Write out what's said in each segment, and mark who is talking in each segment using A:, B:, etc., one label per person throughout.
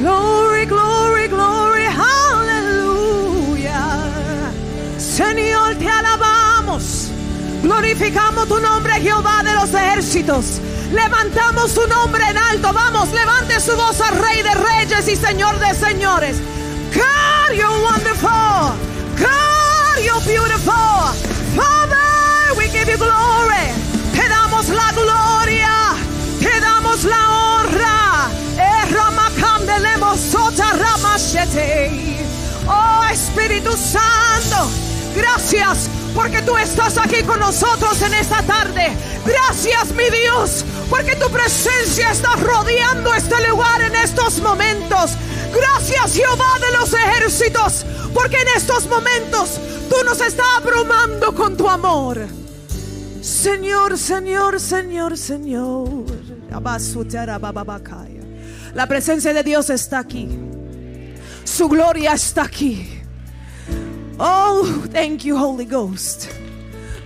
A: Glory, glory, glory, aleluya. Señor, te alabamos. Glorificamos tu nombre, Jehová de los ejércitos. Levantamos tu nombre en alto. Vamos, levante su voz Rey de Reyes y Señor de Señores. God, you're wonderful. God, you're beautiful. Father, we give you glory. Te damos la gloria. Te damos la honra. Oh Espíritu Santo, gracias porque tú estás aquí con nosotros en esta tarde. Gracias, mi Dios, porque tu presencia está rodeando este lugar en estos momentos. Gracias, Jehová de los ejércitos, porque en estos momentos tú nos estás abrumando con tu amor. Señor, Señor, Señor, Señor. La presencia de Dios está aquí. Su gloria está aquí. Oh, thank you, Holy Ghost.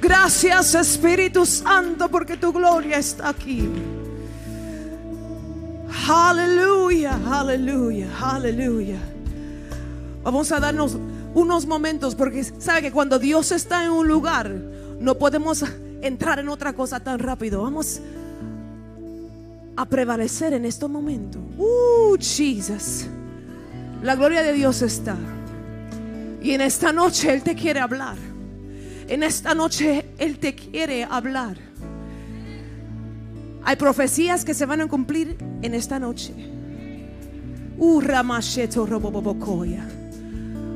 A: Gracias, Espíritu Santo, porque tu gloria está aquí. Aleluya, aleluya, aleluya. Vamos a darnos unos momentos, porque sabe que cuando Dios está en un lugar, no podemos entrar en otra cosa tan rápido. Vamos a prevalecer en este momento. Uh, Jesus. La gloria de Dios está. Y en esta noche Él te quiere hablar. En esta noche Él te quiere hablar. Hay profecías que se van a cumplir en esta noche. Uh.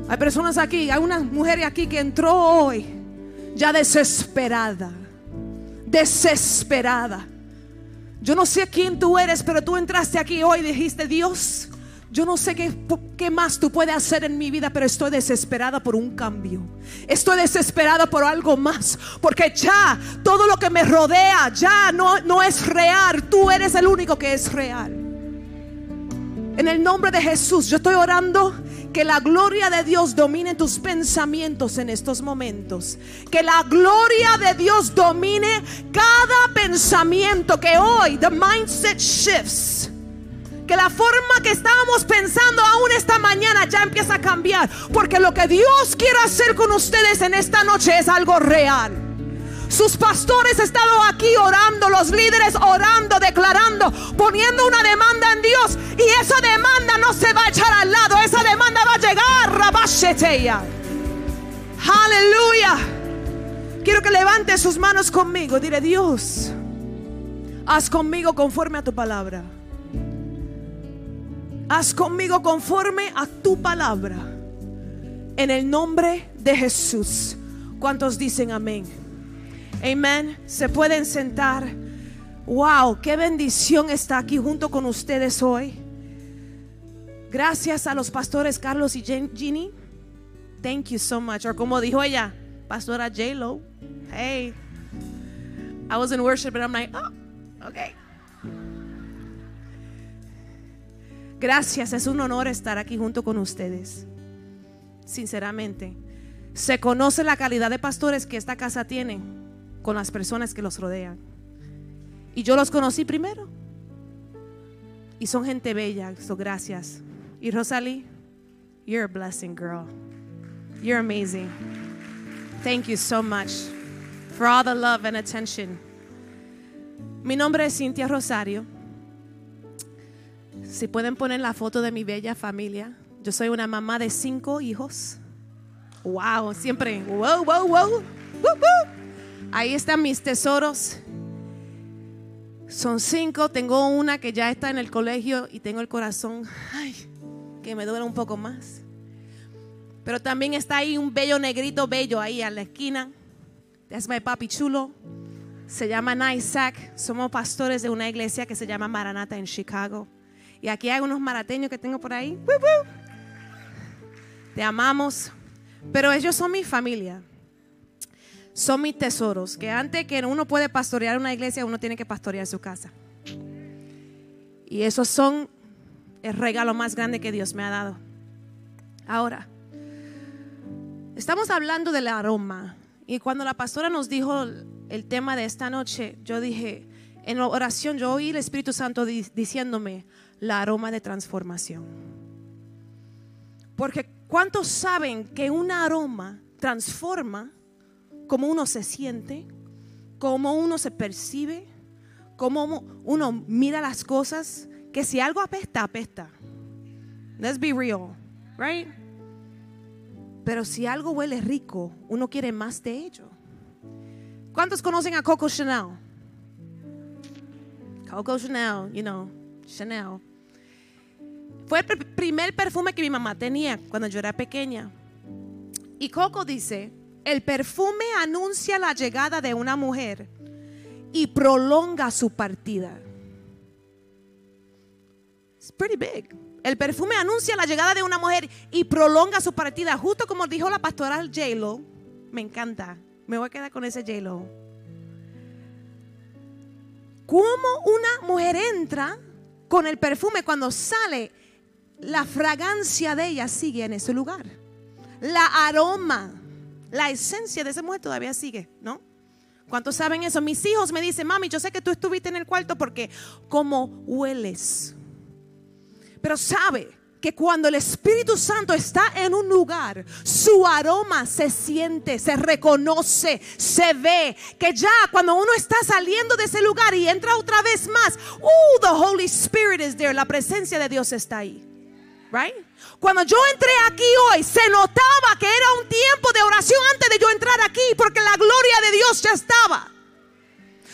A: Hay personas aquí, hay una mujer aquí que entró hoy ya desesperada. Desesperada. Yo no sé quién tú eres, pero tú entraste aquí hoy y dijiste, Dios, yo no sé qué, más tú puedes hacer en mi vida, pero estoy desesperada por un cambio. Estoy desesperada por algo más. Porque ya todo lo que me rodea ya no, no es real. Tú eres el único que es real. En el nombre de Jesús, yo estoy orando que la gloria de Dios domine tus pensamientos en estos momentos. Que la gloria de Dios domine cada pensamiento. Que hoy the mindset shifts que la forma que estábamos pensando aún esta mañana ya empieza a cambiar. Porque lo que Dios quiere hacer con ustedes en esta noche es algo real. Sus pastores estado aquí orando, los líderes orando, declarando, poniendo una demanda en Dios. Y esa demanda no se va a echar al lado, esa demanda va a llegar. Aleluya. Quiero que levante sus manos conmigo. Dile, Dios, haz conmigo conforme a tu palabra. Haz conmigo conforme a tu palabra. En el nombre de Jesús. ¿Cuántos dicen amén? Amén. Se pueden sentar. Wow, qué bendición está aquí junto con ustedes hoy. Gracias a los pastores Carlos y Ginny. Thank you so much. O como dijo ella, Pastora J Lo. Hey, I was in worship and I'm like, oh, okay. Gracias, es un honor estar aquí junto con ustedes. Sinceramente, se conoce la calidad de pastores que esta casa tiene con las personas que los rodean. Y yo los conocí primero. Y son gente bella, so gracias. Y Rosalie, you're a blessing, girl. You're amazing. Thank you so much for all the love and attention. Mi nombre es Cintia Rosario. Si pueden poner la foto de mi bella familia. Yo soy una mamá de cinco hijos. Wow, siempre. Wow, wow, wow. Ahí están mis tesoros. Son cinco. Tengo una que ya está en el colegio y tengo el corazón ay, que me duele un poco más. Pero también está ahí un bello negrito bello ahí a la esquina. Es mi papi chulo. Se llama Isaac. Somos pastores de una iglesia que se llama Maranata en Chicago. Y aquí hay unos marateños que tengo por ahí. Te amamos. Pero ellos son mi familia. Son mis tesoros. Que antes que uno puede pastorear una iglesia, uno tiene que pastorear su casa. Y esos son el regalo más grande que Dios me ha dado. Ahora, estamos hablando del aroma. Y cuando la pastora nos dijo el tema de esta noche, yo dije, en oración yo oí el Espíritu Santo diciéndome, la aroma de transformación. Porque ¿cuántos saben que un aroma transforma cómo uno se siente, cómo uno se percibe, cómo uno mira las cosas? Que si algo apesta, apesta. Let's be real, right? Pero si algo huele rico, uno quiere más de ello. ¿Cuántos conocen a Coco Chanel? Coco Chanel, you know, Chanel. Fue el primer perfume que mi mamá tenía cuando yo era pequeña. Y Coco dice, el perfume anuncia la llegada de una mujer y prolonga su partida. It's pretty big. El perfume anuncia la llegada de una mujer y prolonga su partida, justo como dijo la pastoral J-Lo. Me encanta. Me voy a quedar con ese J-Lo. ¿Cómo una mujer entra con el perfume cuando sale? La fragancia de ella sigue en ese lugar. La aroma, la esencia de esa mujer todavía sigue, ¿no? ¿Cuántos saben eso? Mis hijos me dicen, mami, yo sé que tú estuviste en el cuarto porque como hueles. Pero sabe, que cuando el Espíritu Santo está en un lugar, su aroma se siente, se reconoce, se ve. Que ya cuando uno está saliendo de ese lugar y entra otra vez más, uh, the Holy Spirit is there, la presencia de Dios está ahí. Right? Cuando yo entré aquí hoy, se notaba que era un tiempo de oración antes de yo entrar aquí, porque la gloria de Dios ya estaba.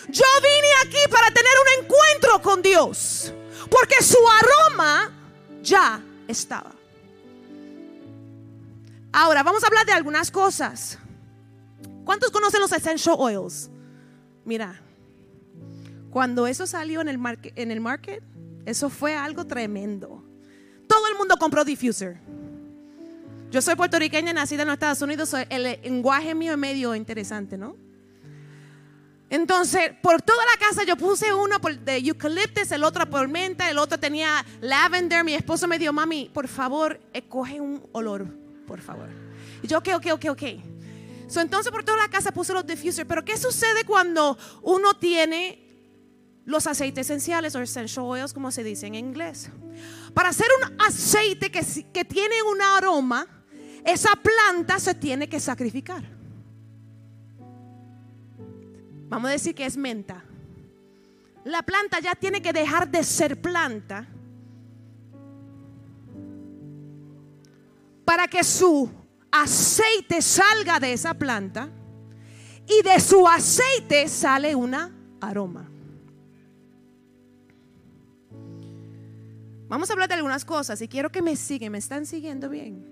A: Yo vine aquí para tener un encuentro con Dios, porque su aroma ya estaba. Ahora, vamos a hablar de algunas cosas. ¿Cuántos conocen los essential oils? Mira, cuando eso salió en el, market, en el market, eso fue algo tremendo. Todo el mundo compró diffuser. Yo soy puertorriqueña, nacida en los Estados Unidos, el lenguaje mío es medio interesante, ¿no? Entonces, por toda la casa yo puse uno de eucaliptus, el otro por menta, el otro tenía lavender. Mi esposo me dijo, mami, por favor, escoge un olor, por favor. Y yo, ok, ok, ok, ok. So, entonces por toda la casa puse los diffusers. Pero ¿qué sucede cuando uno tiene los aceites esenciales o essential oils, como se dice en inglés? Para hacer un aceite que, que tiene un aroma, esa planta se tiene que sacrificar. Vamos a decir que es menta. La planta ya tiene que dejar de ser planta para que su aceite salga de esa planta y de su aceite sale una aroma. Vamos a hablar de algunas cosas y quiero que me siguen, me están siguiendo bien.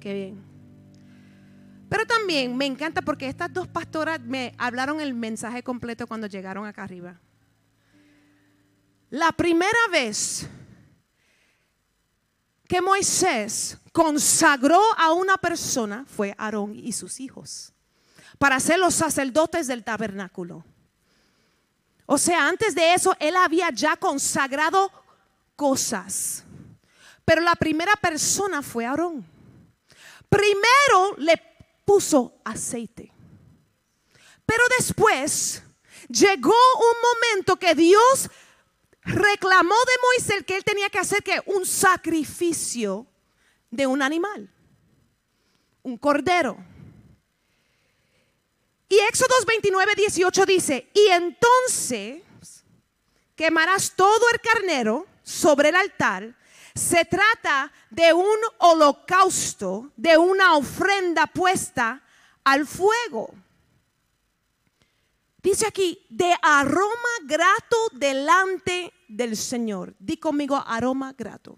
A: Qué bien. Pero también me encanta porque estas dos pastoras me hablaron el mensaje completo cuando llegaron acá arriba. La primera vez que Moisés consagró a una persona fue Aarón y sus hijos para ser los sacerdotes del tabernáculo. O sea, antes de eso él había ya consagrado cosas. Pero la primera persona fue Aarón. Primero le puso aceite. Pero después llegó un momento que Dios reclamó de Moisés que él tenía que hacer que un sacrificio de un animal, un cordero. Y Éxodos 29, 18 dice, y entonces quemarás todo el carnero sobre el altar se trata de un holocausto, de una ofrenda puesta al fuego. Dice aquí, de aroma grato delante del Señor. Di conmigo aroma grato.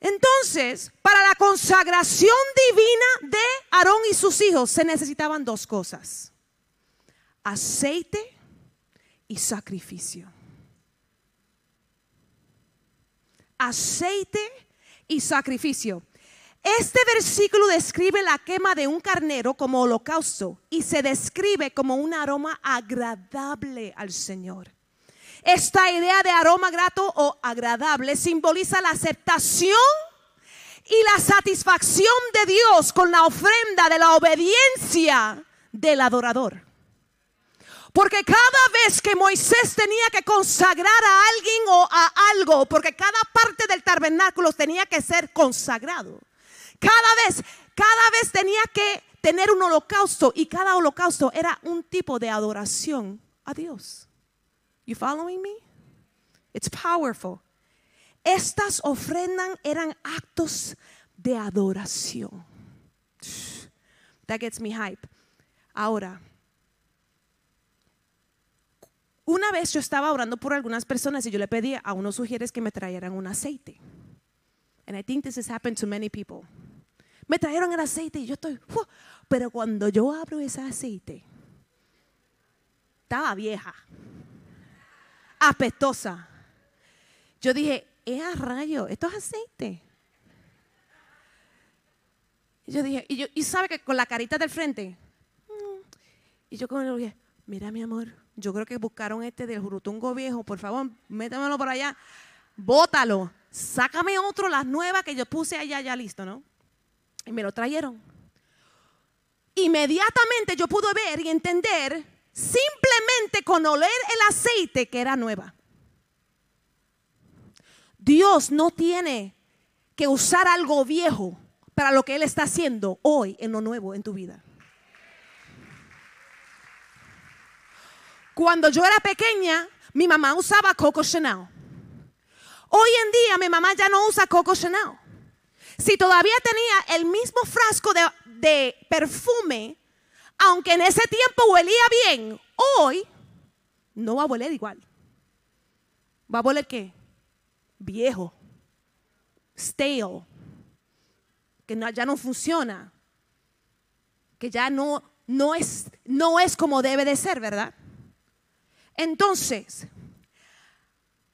A: Entonces, para la consagración divina de Aarón y sus hijos se necesitaban dos cosas. Aceite y sacrificio. Aceite y sacrificio. Este versículo describe la quema de un carnero como holocausto y se describe como un aroma agradable al Señor. Esta idea de aroma grato o agradable simboliza la aceptación y la satisfacción de Dios con la ofrenda de la obediencia del adorador. Porque cada vez que Moisés tenía que consagrar a alguien o a algo, porque cada parte del tabernáculo tenía que ser consagrado. Cada vez, cada vez tenía que tener un holocausto y cada holocausto era un tipo de adoración a Dios. You following me? It's powerful. Estas ofrendas eran actos de adoración. That gets me hype. Ahora, una vez yo estaba orando por algunas personas y yo le pedí a unos sugieres que me trajeran un aceite. And I think this has happened to many people. Me trajeron el aceite y yo estoy, pero cuando yo abro ese aceite, estaba vieja, apestosa. Yo dije, es a rayo, esto es aceite. Y yo dije, y, yo, y sabe que con la carita del frente, mm, y yo con el dije, mira mi amor, yo creo que buscaron este del jurutungo viejo, por favor, métamelo por allá, bótalo, sácame otro, las nuevas que yo puse allá, ya listo, ¿no? Y me lo trajeron. Inmediatamente yo pude ver y entender simplemente con oler el aceite que era nueva. Dios no tiene que usar algo viejo para lo que Él está haciendo hoy en lo nuevo en tu vida. Cuando yo era pequeña, mi mamá usaba Coco Chanel. Hoy en día mi mamá ya no usa Coco Chanel. Si todavía tenía el mismo frasco de, perfume, aunque en ese tiempo huelía bien, hoy no va a oler igual. ¿Va a oler qué? Viejo, stale, que ya no funciona, que ya no, no, es, no es como debe de ser, ¿verdad? Entonces,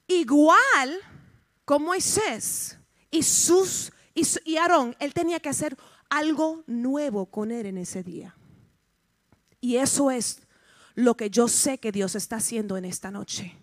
A: igual como Moisés y sus y, Aarón, él tenía que hacer algo nuevo con él en ese día. Y eso es lo que yo sé que Dios está haciendo en esta noche.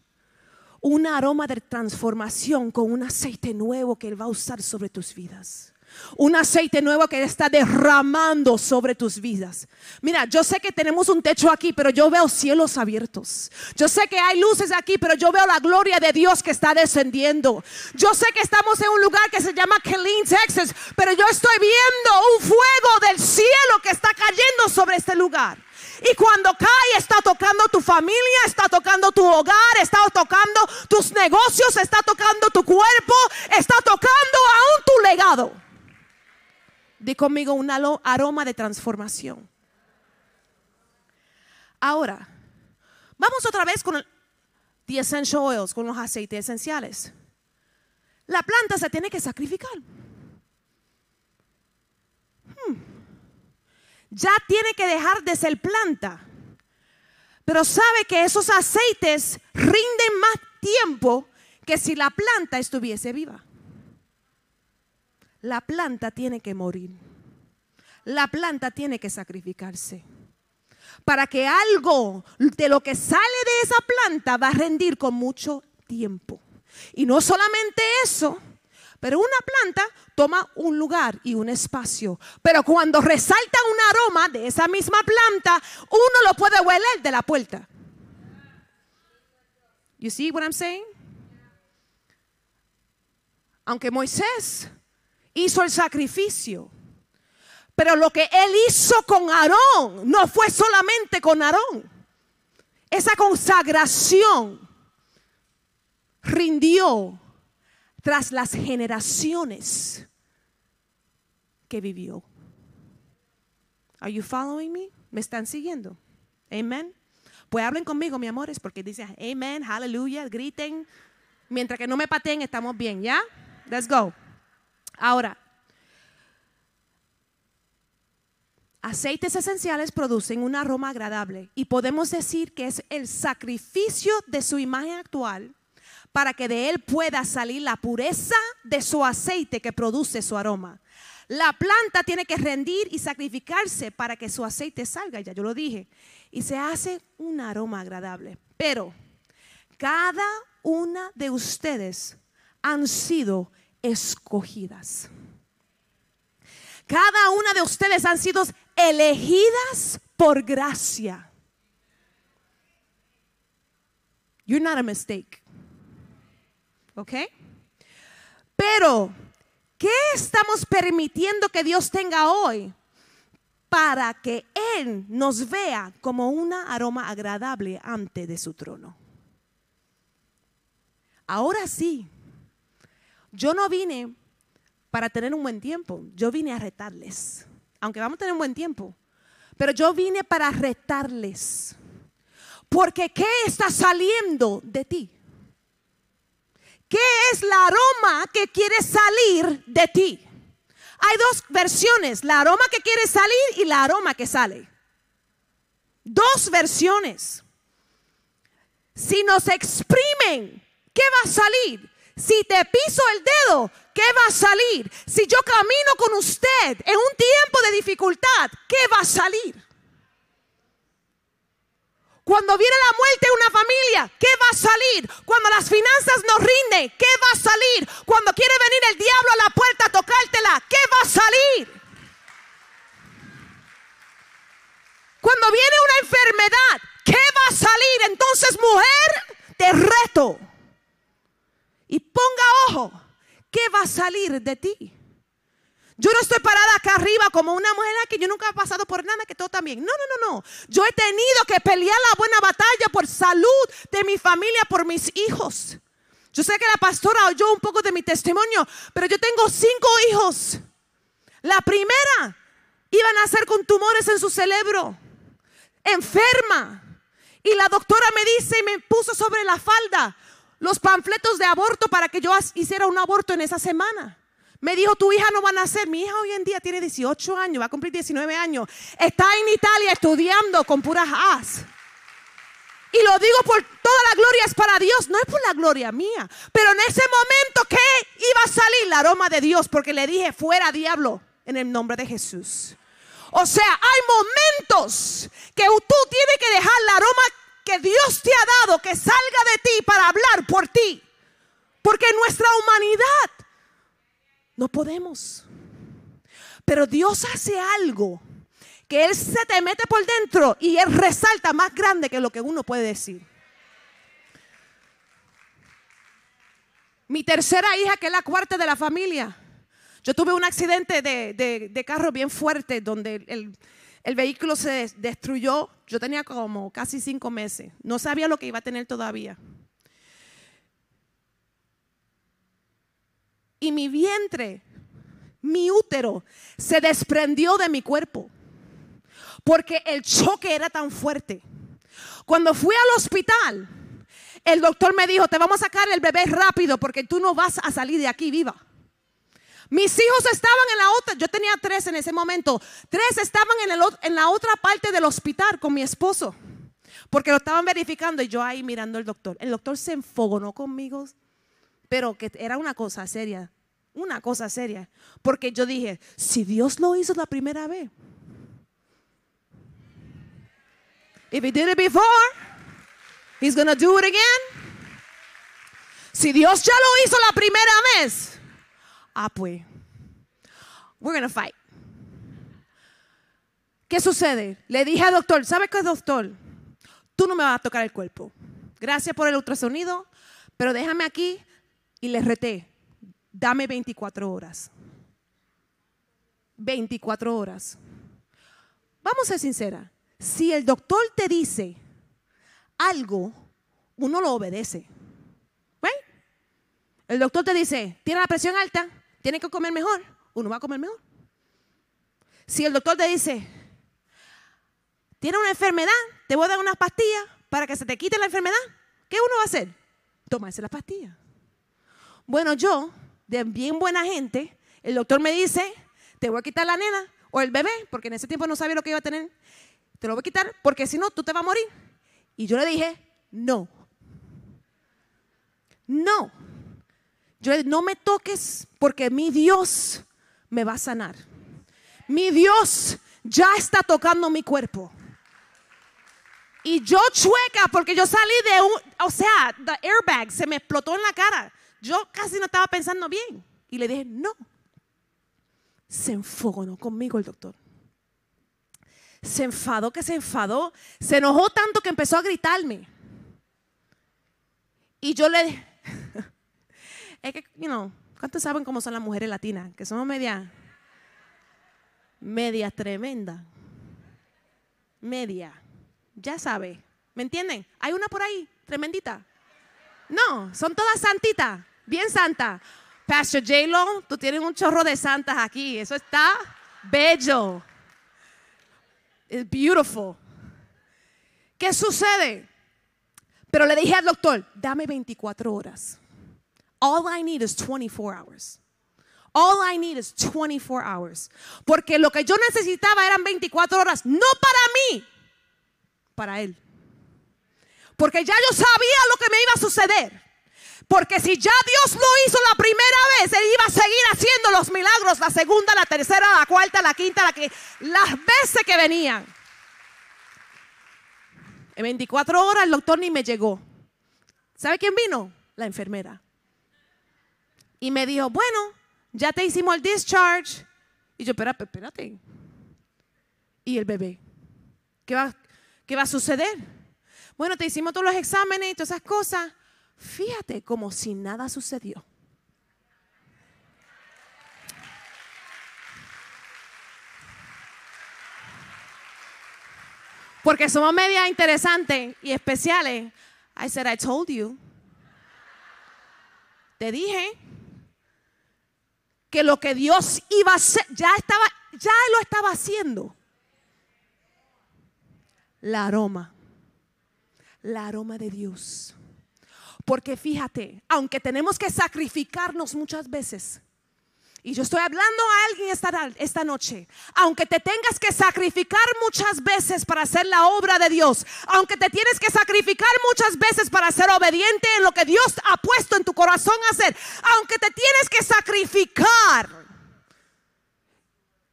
A: Un aroma de transformación con un aceite nuevo que Él va a usar sobre tus vidas. Un aceite nuevo que está derramando sobre tus vidas. Mira, yo sé que tenemos un techo aquí, pero yo veo cielos abiertos. Yo sé que hay luces aquí, pero yo veo la gloria de Dios que está descendiendo. Yo sé que estamos en un lugar que se llama Killeen, Texas, pero yo estoy viendo un fuego del cielo que está cayendo sobre este lugar. Y cuando cae está tocando tu familia, está tocando tu hogar, está tocando tus negocios, está tocando tu cuerpo, está tocando aún tu legado. Di conmigo un aroma de transformación. Ahora, vamos otra vez con el, the essential oils, con los aceites esenciales. La planta se tiene que sacrificar. Hmm. Ya tiene que dejar de ser planta. Pero sabe que esos aceites rinden más tiempo que si la planta estuviese viva la planta tiene que morir. La planta tiene que sacrificarse. Para que algo de lo que sale de esa planta va a rendir con mucho tiempo. Y no solamente eso, pero una planta toma un lugar y un espacio. Pero cuando resalta un aroma de esa misma planta, uno lo puede hueler de la puerta. You see what I'm saying? Aunque Moisés hizo el sacrificio. Pero lo que él hizo con Aarón no fue solamente con Aarón. Esa consagración rindió tras las generaciones que vivió. Are you following me? ¿Me están siguiendo? Amen. Pues hablen conmigo, mi amores, porque dice amen, aleluya, griten. Mientras que no me pateen, estamos bien, ¿ya? Let's go. Ahora, aceites esenciales producen un aroma agradable y podemos decir que es el sacrificio de su imagen actual para que de él pueda salir la pureza de su aceite que produce su aroma. La planta tiene que rendir y sacrificarse para que su aceite salga, ya yo lo dije, y se hace un aroma agradable. Pero cada una de ustedes han sido escogidas. Cada una de ustedes han sido elegidas por gracia. You're not a mistake. ¿Ok? Pero, ¿qué estamos permitiendo que Dios tenga hoy? Para que Él nos vea como una aroma agradable ante de su trono. Ahora sí, yo no vine para tener un buen tiempo, yo vine a retarles. Aunque vamos a tener un buen tiempo, pero yo vine para retarles. Porque ¿qué está saliendo de ti? ¿Qué es la aroma que quiere salir de ti? Hay dos versiones, la aroma que quiere salir y la aroma que sale. Dos versiones. Si nos exprimen, ¿qué va a salir? Si te piso el dedo, ¿qué va a salir? Si yo camino con usted en un tiempo de dificultad, ¿qué va a salir? Cuando viene la muerte de una familia, ¿qué va a salir? Cuando las finanzas nos rinden, ¿qué va a salir? Cuando quiere venir el diablo a la puerta a tocártela, ¿qué va a salir? Cuando viene una enfermedad, ¿qué va a salir? Entonces, mujer, te reto. Y ponga ojo, ¿qué va a salir de ti? Yo no estoy parada acá arriba como una mujer que yo nunca he pasado por nada, que todo también. No, no, no, no. Yo he tenido que pelear la buena batalla por salud de mi familia, por mis hijos. Yo sé que la pastora oyó un poco de mi testimonio, pero yo tengo cinco hijos. La primera iba a nacer con tumores en su cerebro, enferma. Y la doctora me dice y me puso sobre la falda los panfletos de aborto para que yo hiciera un aborto en esa semana. Me dijo, tu hija no va a nacer. Mi hija hoy en día tiene 18 años, va a cumplir 19 años. Está en Italia estudiando con puras as. Y lo digo por toda la gloria es para Dios, no es por la gloria mía. Pero en ese momento que iba a salir el aroma de Dios, porque le dije, fuera diablo, en el nombre de Jesús. O sea, hay momentos que tú tienes que dejar el aroma que Dios te ha dado, que salga de ti para hablar por ti. Porque nuestra humanidad no podemos. Pero Dios hace algo que Él se te mete por dentro y Él resalta más grande que lo que uno puede decir. Mi tercera hija, que es la cuarta de la familia. Yo tuve un accidente de, carro bien fuerte donde el, el vehículo se destruyó. Yo tenía como casi cinco meses. No sabía lo que iba a tener todavía. y mi vientre, mi útero, se desprendió de mi cuerpo. Porque el choque era tan fuerte. Cuando fui al hospital, el doctor me dijo, te vamos a sacar el bebé rápido porque tú no vas a salir de aquí viva. Mis hijos estaban en la otra, yo tenía tres en ese momento, tres estaban en, el, en la otra parte del hospital con mi esposo, porque lo estaban verificando y yo ahí mirando al doctor. El doctor se enfogonó conmigo, pero que era una cosa seria, una cosa seria. Porque yo dije, si Dios lo hizo la primera vez, if he did it before, he's gonna do it again. Si Dios ya lo hizo la primera vez, ah pues, we're gonna fight. ¿Qué sucede? Le dije al doctor, ¿sabe qué doctor? Tú no me vas a tocar el cuerpo. Gracias por el ultrasonido, pero déjame aquí y le reté, dame 24 horas. 24 horas. Vamos a ser sincera. Si el doctor te dice algo, uno lo obedece. El doctor te dice, tiene la presión alta, tiene que comer mejor, uno va a comer mejor. Si el doctor te dice, tiene una enfermedad, te voy a dar unas pastillas para que se te quite la enfermedad, ¿qué uno va a hacer? Tomarse las pastillas. Bueno, yo, de bien buena gente, el doctor me dice, te voy a quitar la nena o el bebé, porque en ese tiempo no sabía lo que iba a tener. Te lo voy a quitar porque si no, tú te vas a morir. Y yo le dije, no. No. Yo no me toques porque mi Dios me va a sanar. Mi Dios ya está tocando mi cuerpo. Y yo chueca porque yo salí de un, o sea, the airbag se me explotó en la cara. Yo casi no estaba pensando bien. Y le dije, no. Se enfogonó conmigo el doctor. Se enfadó que se enfadó. Se enojó tanto que empezó a gritarme. Y yo le... es que, you know, ¿cuántos saben cómo son las mujeres latinas? Que somos media... Media tremenda. Media. Ya sabe. ¿Me entienden? Hay una por ahí, tremendita. No, son todas santitas, bien santas. Pastor J-Lo, tú tienes un chorro de santas aquí. Eso está bello. It's beautiful. ¿Qué sucede? Pero le dije al doctor, dame 24 horas. All I need is 24 hours. All I need is 24 hours. Porque lo que yo necesitaba eran 24 horas, no para mí, para él. Porque ya yo sabía lo que me iba a suceder. Porque si ya Dios lo hizo la primera vez, Él iba a seguir haciendo los milagros la segunda, la tercera, la cuarta, la quinta, la que las veces que venían. En 24 horas el doctor ni me llegó. ¿Sabe quién vino? La enfermera. Y me dijo, bueno, ya te hicimos el discharge. Y yo, espérate, espérate. ¿Y el bebé? ¿Qué va, qué va a suceder? Bueno, te hicimos todos los exámenes y todas esas cosas. Fíjate como si nada sucedió. Porque somos media interesantes y especiales. I said, I told you. Te dije que lo que Dios iba a hacer, ya estaba, ya lo estaba haciendo. La aroma, la aroma de Dios. Porque fíjate, aunque tenemos que sacrificarnos muchas veces, y yo estoy hablando a alguien esta, noche. Aunque te tengas que sacrificar muchas veces para hacer la obra de Dios. Aunque te tienes que sacrificar muchas veces para ser obediente en lo que Dios ha puesto en tu corazón hacer. Aunque te tienes que sacrificar.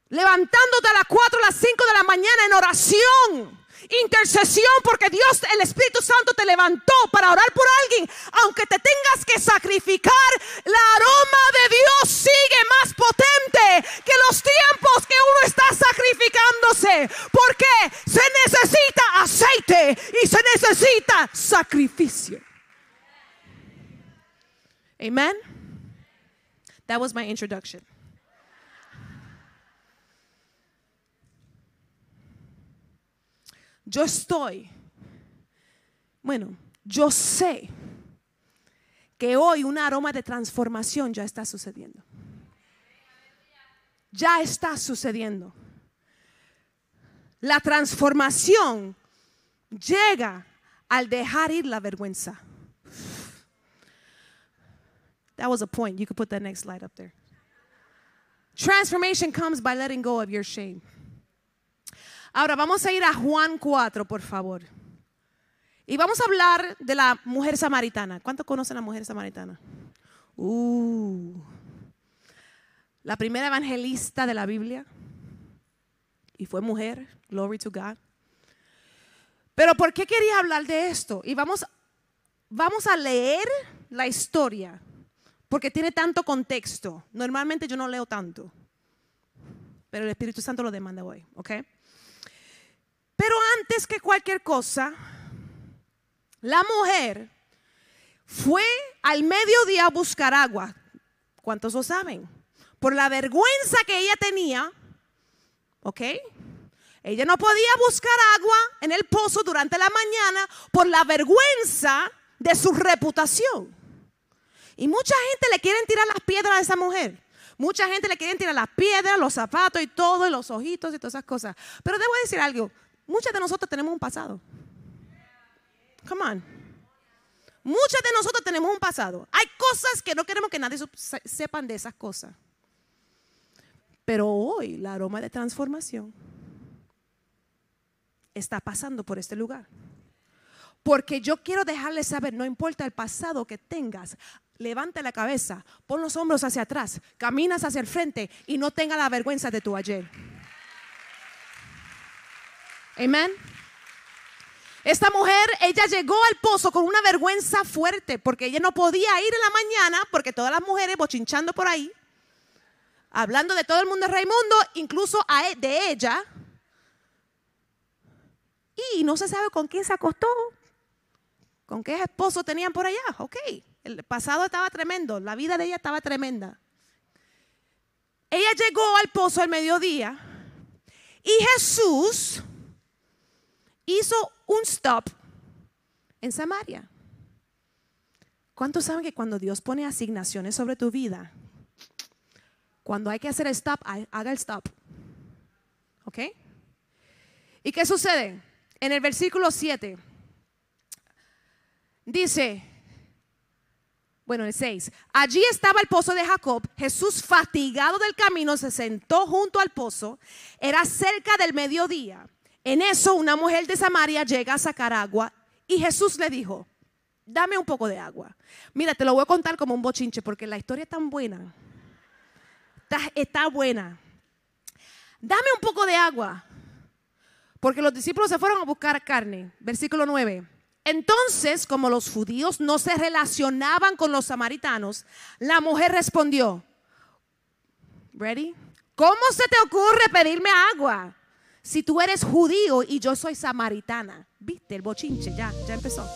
A: Levantándote a las 4 a las 5 de la mañana en oración intercesión porque Dios, el Espíritu Santo te levantó para orar por alguien, aunque te tengas que sacrificar, la aroma de Dios sigue más potente que los tiempos que uno está sacrificándose, porque se necesita aceite y se necesita sacrificio. Amen. That was my introduction. Yo estoy, bueno, yo sé que hoy un aroma de transformación ya está sucediendo. Ya está sucediendo. La transformación llega al dejar ir la vergüenza. That was a point. You could put that next slide up there. Transformation comes by letting go of your shame. Ahora vamos a ir a Juan 4, por favor. Y vamos a hablar de la mujer samaritana. ¿Cuántos conocen a la mujer samaritana? Uh, la primera evangelista de la Biblia. Y fue mujer. Glory to God. Pero ¿por qué quería hablar de esto? Y vamos, vamos a leer la historia. Porque tiene tanto contexto. Normalmente yo no leo tanto. Pero el Espíritu Santo lo demanda hoy. ¿Ok? Pero antes que cualquier cosa, la mujer fue al mediodía a buscar agua. ¿Cuántos lo saben? Por la vergüenza que ella tenía, ¿ok? Ella no podía buscar agua en el pozo durante la mañana por la vergüenza de su reputación. Y mucha gente le quieren tirar las piedras a esa mujer. Mucha gente le quieren tirar las piedras, los zapatos y todo, y los ojitos y todas esas cosas. Pero debo decir algo, Muchas de nosotros tenemos un pasado. Come on. Muchas de nosotros tenemos un pasado. Hay cosas que no queremos que nadie sepan de esas cosas. Pero hoy la aroma de transformación está pasando por este lugar. Porque yo quiero dejarles saber, no importa el pasado que tengas, levante la cabeza, pon los hombros hacia atrás, caminas hacia el frente y no tenga la vergüenza de tu ayer. Amén. Esta mujer, ella llegó al pozo con una vergüenza fuerte porque ella no podía ir en la mañana porque todas las mujeres bochinchando por ahí, hablando de todo el mundo de Raimundo, incluso e, de ella. Y no se sabe con quién se acostó. ¿Con qué esposo tenían por allá? Ok, el pasado estaba tremendo, la vida de ella estaba tremenda. Ella llegó al pozo al mediodía y Jesús hizo un stop en Samaria. ¿Cuántos saben que cuando Dios pone asignaciones sobre tu vida, cuando hay que hacer el stop, haga el stop? ¿Ok? ¿Y qué sucede? En el versículo 7 dice, bueno, el 6, allí estaba el pozo de Jacob, Jesús fatigado del camino se sentó junto al pozo, era cerca del mediodía. En eso una mujer de Samaria llega a sacar agua y Jesús le dijo, dame un poco de agua. Mira, te lo voy a contar como un bochinche porque la historia es tan buena. Está, buena. Dame un poco de agua. Porque los discípulos se fueron a buscar carne. Versículo 9. Entonces, como los judíos no se relacionaban con los samaritanos, la mujer respondió, ¿ready? ¿Cómo se te ocurre pedirme agua? Si tú eres judío y yo soy samaritana. ¿Viste el bochinche? Ya, ya empezó.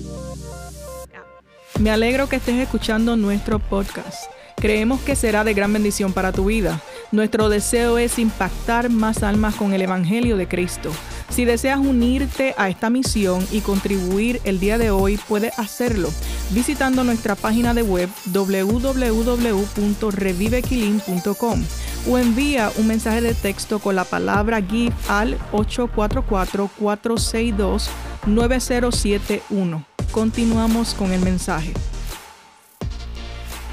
B: Me alegro que estés escuchando nuestro podcast. Creemos que será de gran bendición para tu vida. Nuestro deseo es impactar más almas con el Evangelio de Cristo. Si deseas unirte a esta misión y contribuir el día de hoy, puedes hacerlo visitando nuestra página de web www.revivequilin.com o envía un mensaje de texto con la palabra GIVE al 844-462-9071. Continuamos con el mensaje.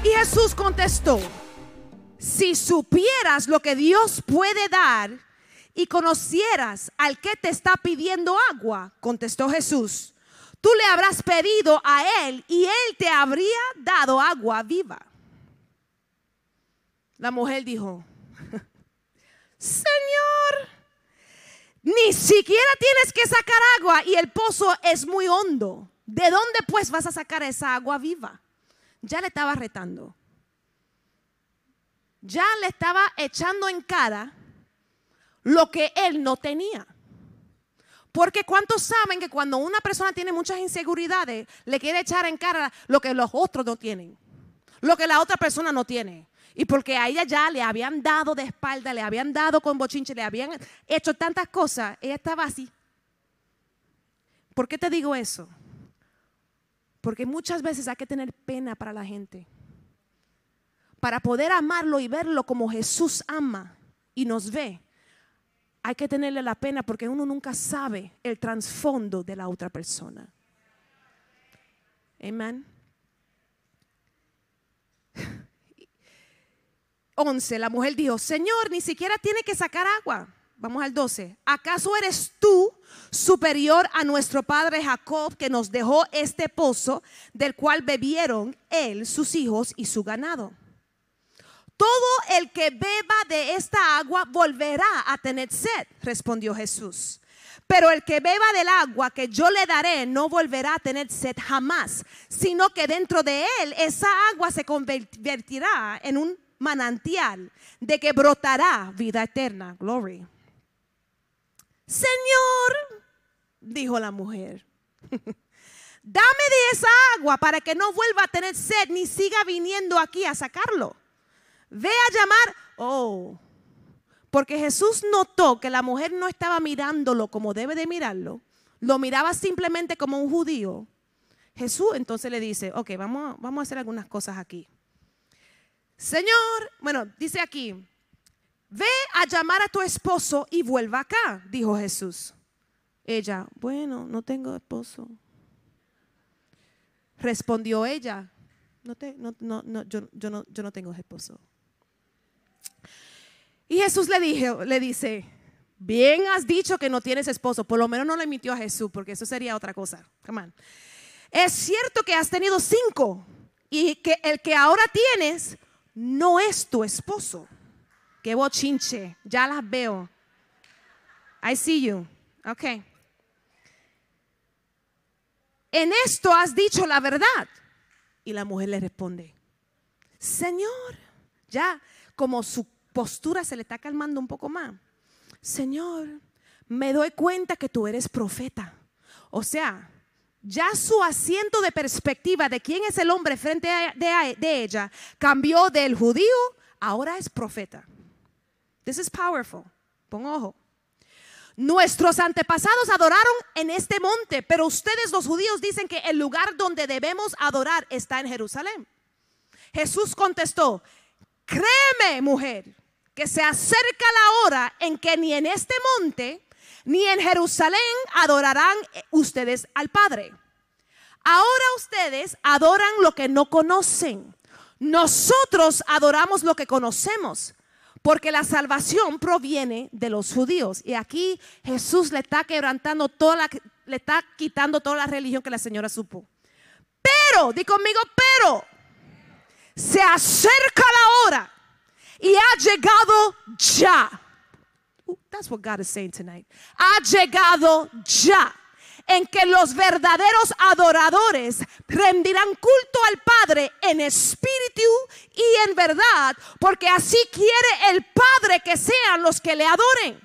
A: Y Jesús contestó, si supieras lo que Dios puede dar y conocieras al que te está pidiendo agua, contestó Jesús, tú le habrás pedido a él y él te habría dado agua viva. La mujer dijo, Señor, ni siquiera tienes que sacar agua y el pozo es muy hondo. ¿De dónde pues vas a sacar esa agua viva? Ya le estaba retando ya le estaba echando en cara lo que él no tenía. Porque cuántos saben que cuando una persona tiene muchas inseguridades, le quiere echar en cara lo que los otros no tienen, lo que la otra persona no tiene. Y porque a ella ya le habían dado de espalda, le habían dado con bochinche, le habían hecho tantas cosas, ella estaba así. ¿Por qué te digo eso? Porque muchas veces hay que tener pena para la gente para poder amarlo y verlo como Jesús ama y nos ve, hay que tenerle la pena porque uno nunca sabe el trasfondo de la otra persona. Amén. 11. La mujer dijo, Señor, ni siquiera tiene que sacar agua. Vamos al 12. ¿Acaso eres tú superior a nuestro padre Jacob que nos dejó este pozo del cual bebieron él, sus hijos y su ganado? Todo el que beba de esta agua volverá a tener sed, respondió Jesús. Pero el que beba del agua que yo le daré no volverá a tener sed jamás, sino que dentro de él esa agua se convertirá en un manantial de que brotará vida eterna. Glory. Señor, dijo la mujer, dame de esa agua para que no vuelva a tener sed ni siga viniendo aquí a sacarlo. Ve a llamar, oh, porque Jesús notó que la mujer no estaba mirándolo como debe de mirarlo, lo miraba simplemente como un judío. Jesús entonces le dice, ok, vamos, a hacer algunas cosas aquí. Señor, bueno, dice aquí, ve a llamar a tu esposo y vuelva acá, dijo Jesús. Ella, bueno, no tengo esposo. Respondió ella, no te, no, no, yo, yo, no, yo no tengo esposo. Y Jesús le, le dice, bien has dicho que no tienes esposo. Por lo menos no le mintió a Jesús, porque eso sería otra cosa. Come Es cierto que has tenido cinco y que el que ahora tienes no es tu esposo. Qué bochinche, ya las veo. I see you. Ok. En esto has dicho la verdad. Y la mujer le responde, Señor, ya como su postura se le está calmando un poco más. Señor, me doy cuenta que tú eres profeta. O sea, ya su asiento de perspectiva de quién es el hombre frente a, de, de ella cambió del judío, ahora es profeta. This is powerful. Pon ojo. Nuestros antepasados adoraron en este monte, pero ustedes los judíos dicen que el lugar donde debemos adorar está en Jerusalén. Jesús contestó, créeme mujer, que se acerca la hora en que ni en este monte ni en Jerusalén adorarán ustedes al Padre. Ahora ustedes adoran lo que no conocen. Nosotros adoramos lo que conocemos, porque la salvación proviene de los judíos. Y aquí Jesús le está quebrantando toda la, le está quitando toda la religión que la señora supo. Pero, di conmigo, pero se acerca la hora y ha llegado ya. that's what God is saying tonight. Ha llegado ya en que los verdaderos adoradores rendirán culto al Padre en espíritu y en verdad, porque así quiere el Padre que sean los que le adoren.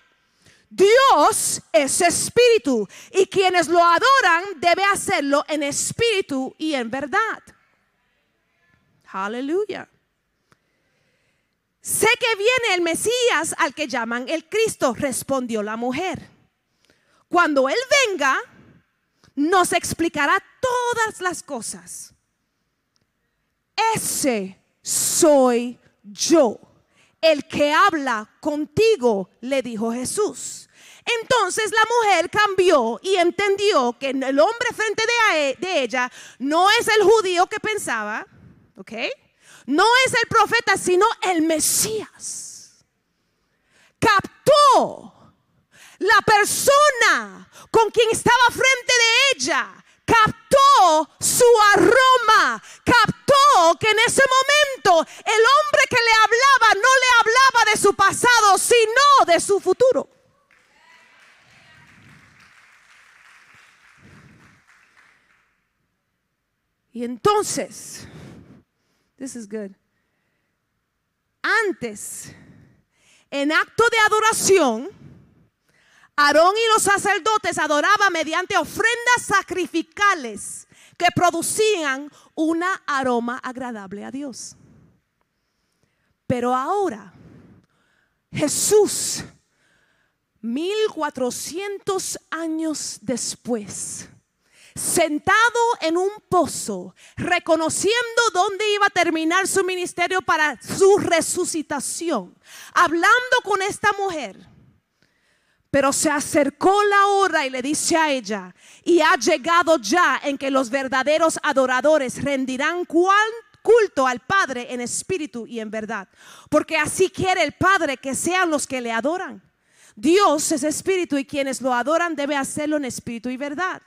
A: Dios es espíritu y quienes lo adoran debe hacerlo en espíritu y en verdad. Aleluya. Sé que viene el Mesías al que llaman el Cristo, respondió la mujer. Cuando Él venga, nos explicará todas las cosas. Ese soy yo, el que habla contigo, le dijo Jesús. Entonces la mujer cambió y entendió que el hombre frente de, de ella no es el judío que pensaba, ¿ok? No es el profeta, sino el Mesías. Captó la persona con quien estaba frente de ella. Captó su aroma, captó que en ese momento el hombre que le hablaba no le hablaba de su pasado, sino de su futuro. Y entonces This is good. Antes, en acto de adoración, Aarón y los sacerdotes adoraban mediante ofrendas sacrificales que producían una aroma agradable a Dios. Pero ahora, Jesús, 1400 años después, sentado en un pozo, reconociendo dónde iba a terminar su ministerio para su resucitación, hablando con esta mujer. Pero se acercó la hora y le dice a ella, y ha llegado ya en que los verdaderos adoradores rendirán culto al Padre en espíritu y en verdad. Porque así quiere el Padre que sean los que le adoran. Dios es espíritu y quienes lo adoran debe hacerlo en espíritu y verdad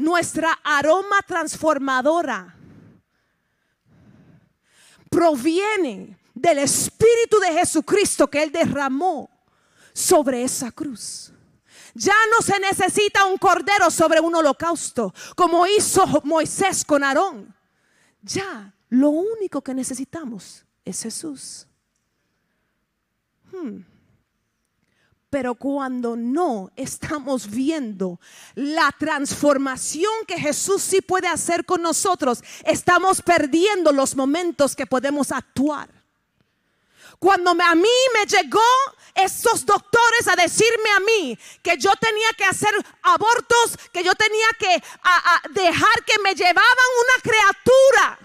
A: nuestra aroma transformadora proviene del Espíritu de Jesucristo que Él derramó sobre esa cruz. Ya no se necesita un cordero sobre un holocausto, como hizo Moisés con Aarón. Ya lo único que necesitamos es Jesús. Hmm. Pero cuando no estamos viendo la transformación que Jesús sí puede hacer con nosotros, estamos perdiendo los momentos que podemos actuar. Cuando a mí me llegó esos doctores a decirme a mí que yo tenía que hacer abortos, que yo tenía que dejar que me llevaban una criatura,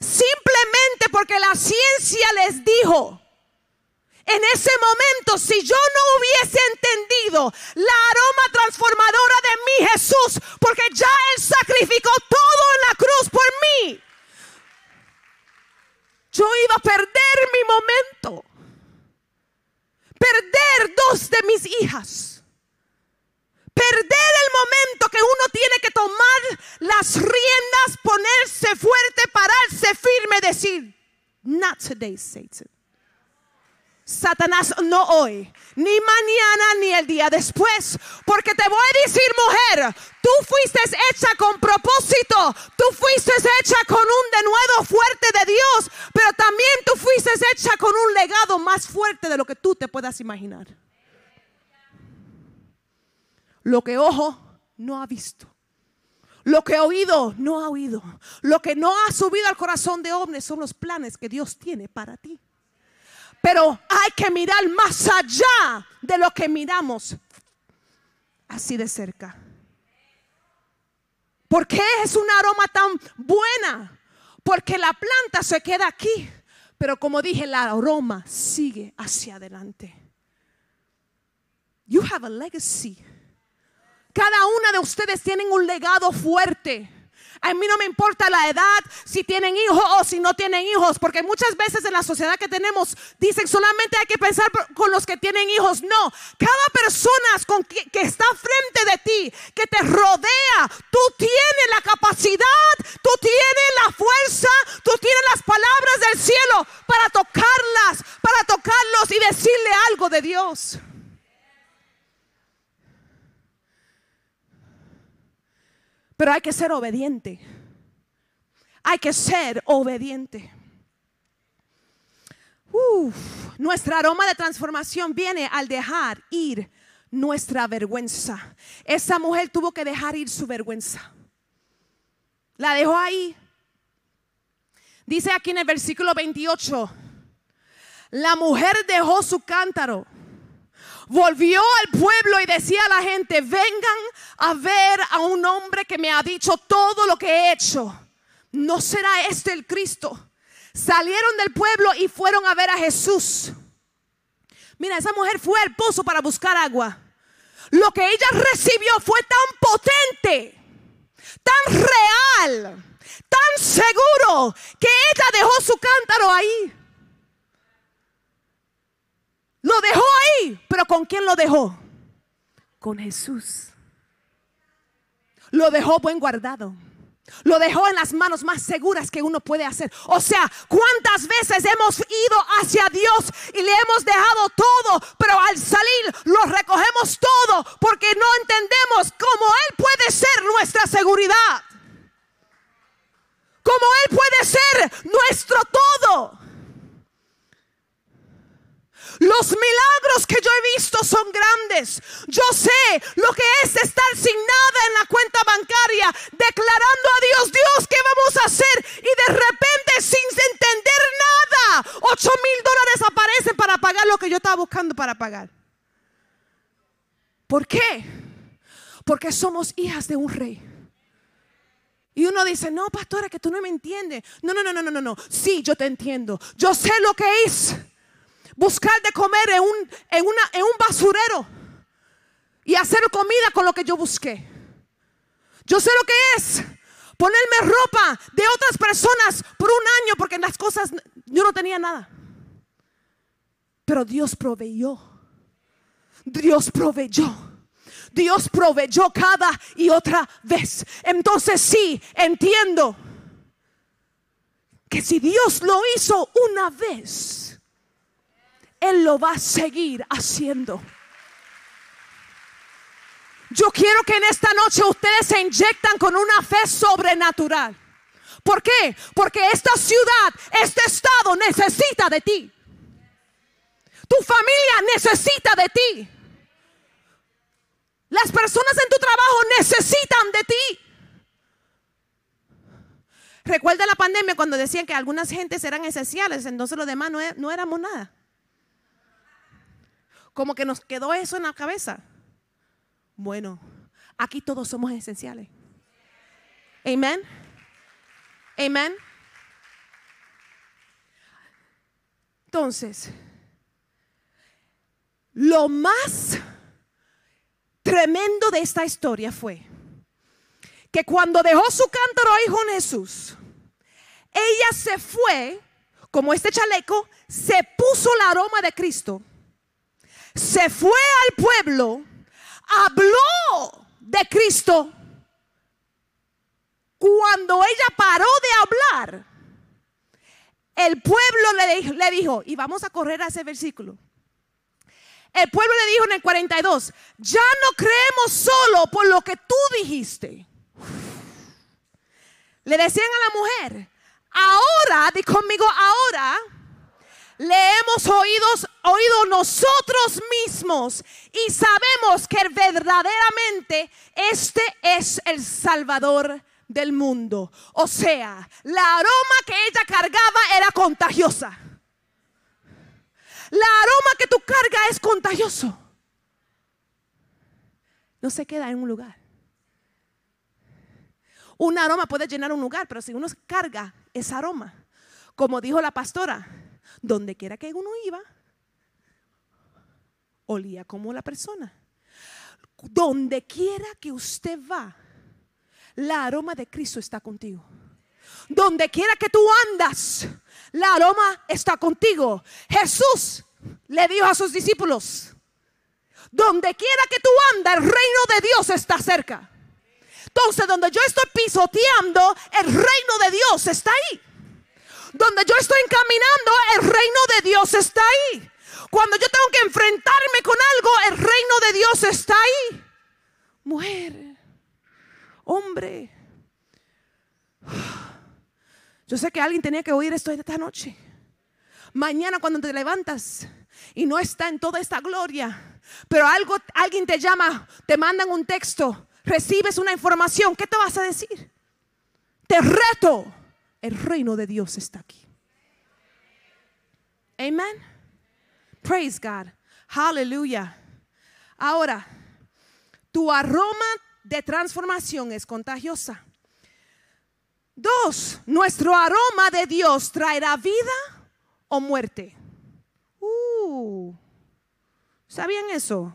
A: simplemente porque la ciencia les dijo, en ese momento, si yo no hubiese entendido la aroma transformadora de mi Jesús, porque ya Él sacrificó todo en la cruz por mí, yo iba a perder mi momento. Perder dos de mis hijas. Perder el momento que uno tiene que tomar las riendas, ponerse fuerte, pararse firme, decir, not today, Satan. Satanás no hoy, ni mañana, ni el día después. Porque te voy a decir, mujer, tú fuiste hecha con propósito, tú fuiste hecha con un denuedo fuerte de Dios, pero también tú fuiste hecha con un legado más fuerte de lo que tú te puedas imaginar. Lo que ojo no ha visto, Lo que ha oído, no ha oído. Lo que no ha subido al corazón de hombres son los planes que Dios tiene para ti. Pero hay que mirar más allá de lo que miramos así de cerca. ¿Por qué es un aroma tan buena? Porque la planta se queda aquí, pero como dije, el aroma sigue hacia adelante. You have a legacy. Cada una de ustedes tienen un legado fuerte. A mí no me importa la edad, si tienen hijos o si no tienen hijos, porque muchas veces en la sociedad que tenemos dicen solamente hay que pensar con los que tienen hijos. No, cada persona con que, que está frente de ti, que te rodea, tú tienes la capacidad, tú tienes la fuerza, tú tienes las palabras del cielo para tocarlas, para tocarlos y decirle algo de Dios. Pero hay que ser obediente. Hay que ser obediente. nuestra aroma de transformación viene al dejar ir nuestra vergüenza. Esa mujer tuvo que dejar ir su vergüenza. La dejó ahí. Dice aquí en el versículo 28, la mujer dejó su cántaro volvió al pueblo y decía a la gente, vengan a ver a un hombre que me ha dicho todo lo que he hecho. ¿No será este el Cristo? Salieron del pueblo y fueron a ver a Jesús. Mira, esa mujer fue al pozo para buscar agua. Lo que ella recibió fue tan potente, tan real, tan seguro, que ella dejó su cántaro ahí. Lo dejó ahí, pero ¿con quién lo dejó? Con Jesús. Lo dejó buen guardado. Lo dejó en las manos más seguras que uno puede hacer. O sea, ¿cuántas veces hemos ido hacia Dios y le hemos dejado todo, pero al salir lo recogemos todo porque no entendemos cómo Él puede ser nuestra seguridad? Cómo Él puede ser nuestro todo. Los milagros que yo he visto son grandes. Yo sé lo que es estar sin nada en la cuenta bancaria, declarando a Dios, Dios, ¿qué vamos a hacer? Y de repente, sin entender nada, 8 mil dólares aparecen para pagar lo que yo estaba buscando para pagar. ¿Por qué? Porque somos hijas de un rey. Y uno dice, no, pastora, que tú no me entiendes. No, no, no, no, no, no. Sí, yo te entiendo. Yo sé lo que es buscar de comer en un, en, una, en un basurero y hacer comida con lo que yo busqué. Yo sé lo que es ponerme ropa de otras personas por un año porque las cosas yo no tenía nada. Pero Dios proveyó. Dios proveyó. Dios proveyó cada y otra vez. Entonces sí, entiendo que si Dios lo hizo una vez, él lo va a seguir haciendo. Yo quiero que en esta noche ustedes se inyectan con una fe sobrenatural. ¿Por qué? Porque esta ciudad, este estado necesita de ti. Tu familia necesita de ti. Las personas en tu trabajo necesitan de ti. Recuerda la pandemia cuando decían que algunas gentes eran esenciales, entonces los demás no, e-, no éramos nada como que nos quedó eso en la cabeza. Bueno, aquí todos somos esenciales. Amén. Amén. Entonces, lo más tremendo de esta historia fue que cuando dejó su cántaro ahí con Jesús, ella se fue, como este chaleco, se puso el aroma de Cristo se fue al pueblo, habló de Cristo. Cuando ella paró de hablar, el pueblo le, dijo, y vamos a correr a ese versículo. El pueblo le dijo en el 42, ya no creemos solo por lo que tú dijiste. Le decían a la mujer, ahora, di conmigo, ahora le hemos hemos oído, oído nosotros mismos y sabemos que verdaderamente este es el Salvador del mundo. O sea, la aroma que ella cargaba era contagiosa. La aroma que tú cargas es contagioso. No se queda en un lugar. Un aroma puede llenar un lugar, pero si uno carga ese aroma, como dijo la pastora, donde quiera que uno iba, olía como la persona. Donde quiera que usted va, la aroma de Cristo está contigo. Donde quiera que tú andas, la aroma está contigo. Jesús le dijo a sus discípulos, donde quiera que tú andas, el reino de Dios está cerca. Entonces, donde yo estoy pisoteando, el reino de Dios está ahí. Donde yo estoy encaminando, el reino de Dios está ahí. Cuando yo tengo que enfrentarme con algo, el reino de Dios está ahí. Mujer, hombre. Yo sé que alguien tenía que oír esto esta noche. Mañana cuando te levantas y no está en toda esta gloria, pero algo, alguien te llama, te mandan un texto, recibes una información, ¿qué te vas a decir? Te reto, el reino de Dios está aquí. Amén. Praise God. Hallelujah. Ahora, tu aroma de transformación es contagiosa. Dos, nuestro aroma de Dios traerá vida o muerte. Uh, ¿Sabían eso?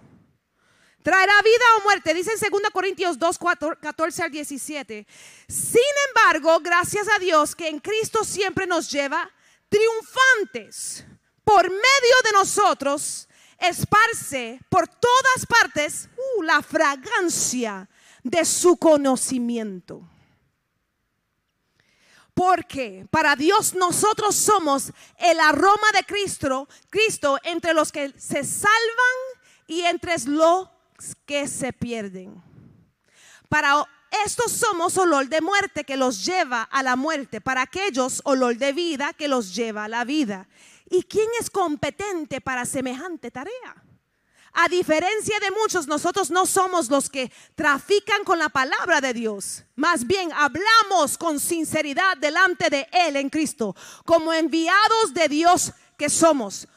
A: Traerá vida o muerte, dice en 2 Corintios 2, 14 al 17. Sin embargo, gracias a Dios que en Cristo siempre nos lleva triunfantes. Por medio de nosotros, esparce por todas partes uh, la fragancia de su conocimiento. Porque para Dios nosotros somos el aroma de Cristo, Cristo entre los que se salvan y entre los que se pierden. Para estos somos olor de muerte que los lleva a la muerte, para aquellos olor de vida que los lleva a la vida. ¿Y quién es competente para semejante tarea? A diferencia de muchos, nosotros no somos los que trafican con la palabra de Dios. Más bien hablamos con sinceridad delante de Él en Cristo, como enviados de Dios que somos.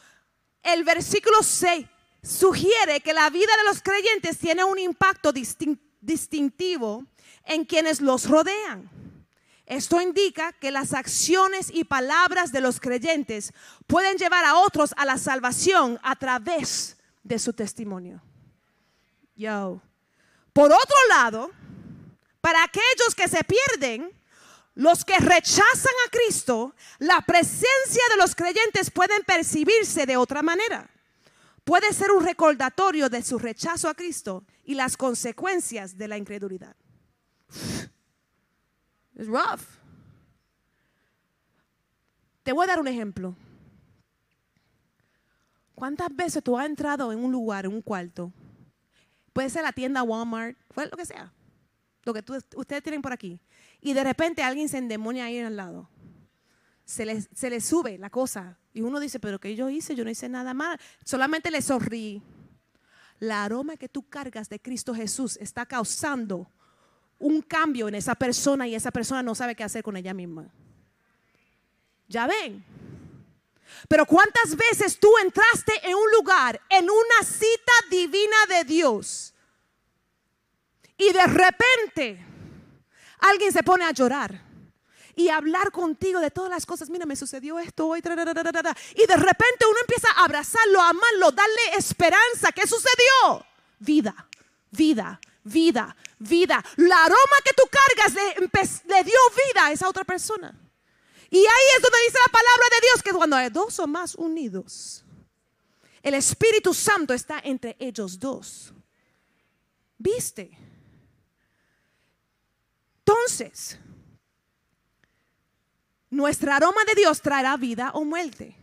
A: El versículo 6 sugiere que la vida de los creyentes tiene un impacto distintivo en quienes los rodean. Esto indica que las acciones y palabras de los creyentes pueden llevar a otros a la salvación a través de su testimonio. Yo. Por otro lado, para aquellos que se pierden, los que rechazan a Cristo, la presencia de los creyentes pueden percibirse de otra manera puede ser un recordatorio de su rechazo a Cristo y las consecuencias de la incredulidad. Es rough. Te voy a dar un ejemplo. ¿Cuántas veces tú has entrado en un lugar, en un cuarto? Puede ser la tienda Walmart, fue lo que sea, lo que ustedes tienen por aquí. Y de repente alguien se endemonia ahí al lado. Se le, se le sube la cosa, y uno dice, pero ¿qué yo hice? Yo no hice nada mal. Solamente le sonrí. La aroma que tú cargas de Cristo Jesús está causando un cambio en esa persona y esa persona no sabe qué hacer con ella misma. Ya ven. Pero ¿cuántas veces tú entraste en un lugar, en una cita divina de Dios? Y de repente alguien se pone a llorar y hablar contigo de todas las cosas. Mira, me sucedió esto hoy. y de repente uno empieza a abrazarlo, a amarlo, darle esperanza. ¿Qué sucedió? Vida, vida, vida, vida. La aroma que tú cargas le, dio vida a esa otra persona. Y ahí es donde dice la palabra de Dios que cuando hay dos o más unidos, el Espíritu Santo está entre ellos dos. ¿Viste? Entonces, nuestra aroma de Dios traerá vida o muerte.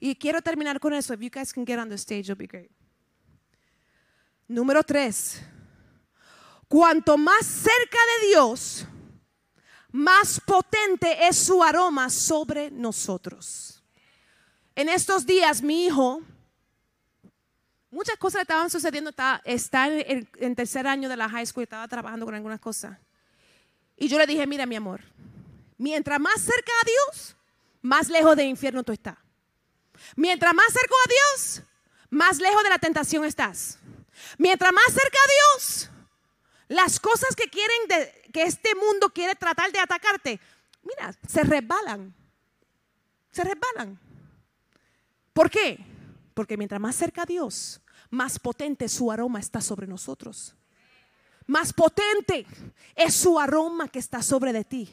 A: Y quiero terminar con eso. If you guys can get on the stage, it'll be great. Número tres. Cuanto más cerca de Dios, más potente es su aroma sobre nosotros. en estos días mi hijo, muchas cosas estaban sucediendo, está, está en, en tercer año de la high school, estaba trabajando con algunas cosas. Y yo le dije, mira mi amor, mientras más cerca a Dios, más lejos del infierno tú estás. Mientras más cerca a Dios, más lejos de la tentación estás. Mientras más cerca a Dios, las cosas que quieren que este mundo quiere tratar de atacarte, mira, se resbalan. Se resbalan. ¿Por qué? Porque mientras más cerca a Dios, más potente su aroma está sobre nosotros. Más potente es su aroma que está sobre de ti.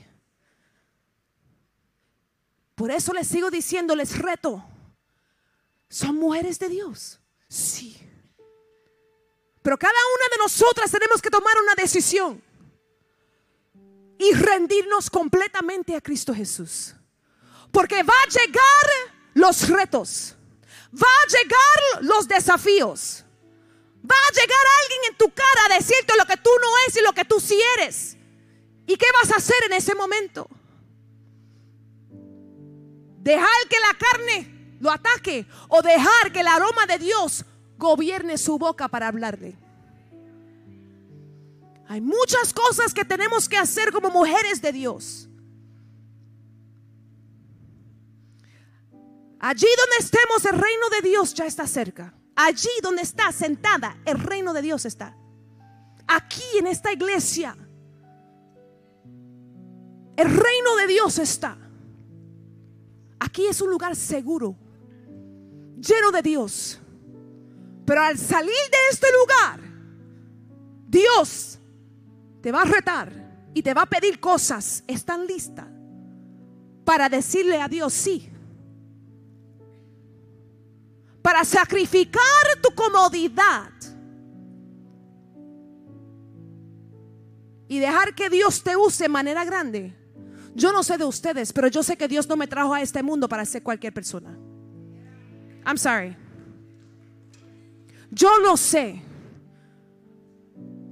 A: Por eso les sigo diciendo, les reto. ¿Son mujeres de Dios? Sí. Pero cada una de nosotras tenemos que tomar una decisión y rendirnos completamente a Cristo Jesús. Porque va a llegar los retos, va a llegar los desafíos, va a llegar alguien en tu cara a decirte lo que tú no eres y lo que tú sí eres. ¿Y qué vas a hacer en ese momento? Dejar que la carne lo ataque o dejar que el aroma de Dios gobierne su boca para hablarle. Hay muchas cosas que tenemos que hacer como mujeres de Dios. Allí donde estemos, el reino de Dios ya está cerca. Allí donde está sentada, el reino de Dios está. Aquí en esta iglesia, el reino de Dios está. Aquí es un lugar seguro, lleno de Dios. Pero al salir de este lugar, Dios te va a retar y te va a pedir cosas. ¿Están listas para decirle a Dios sí? Para sacrificar tu comodidad y dejar que Dios te use de manera grande. Yo no sé de ustedes, pero yo sé que Dios no me trajo a este mundo para ser cualquier persona. I'm sorry. Yo lo sé.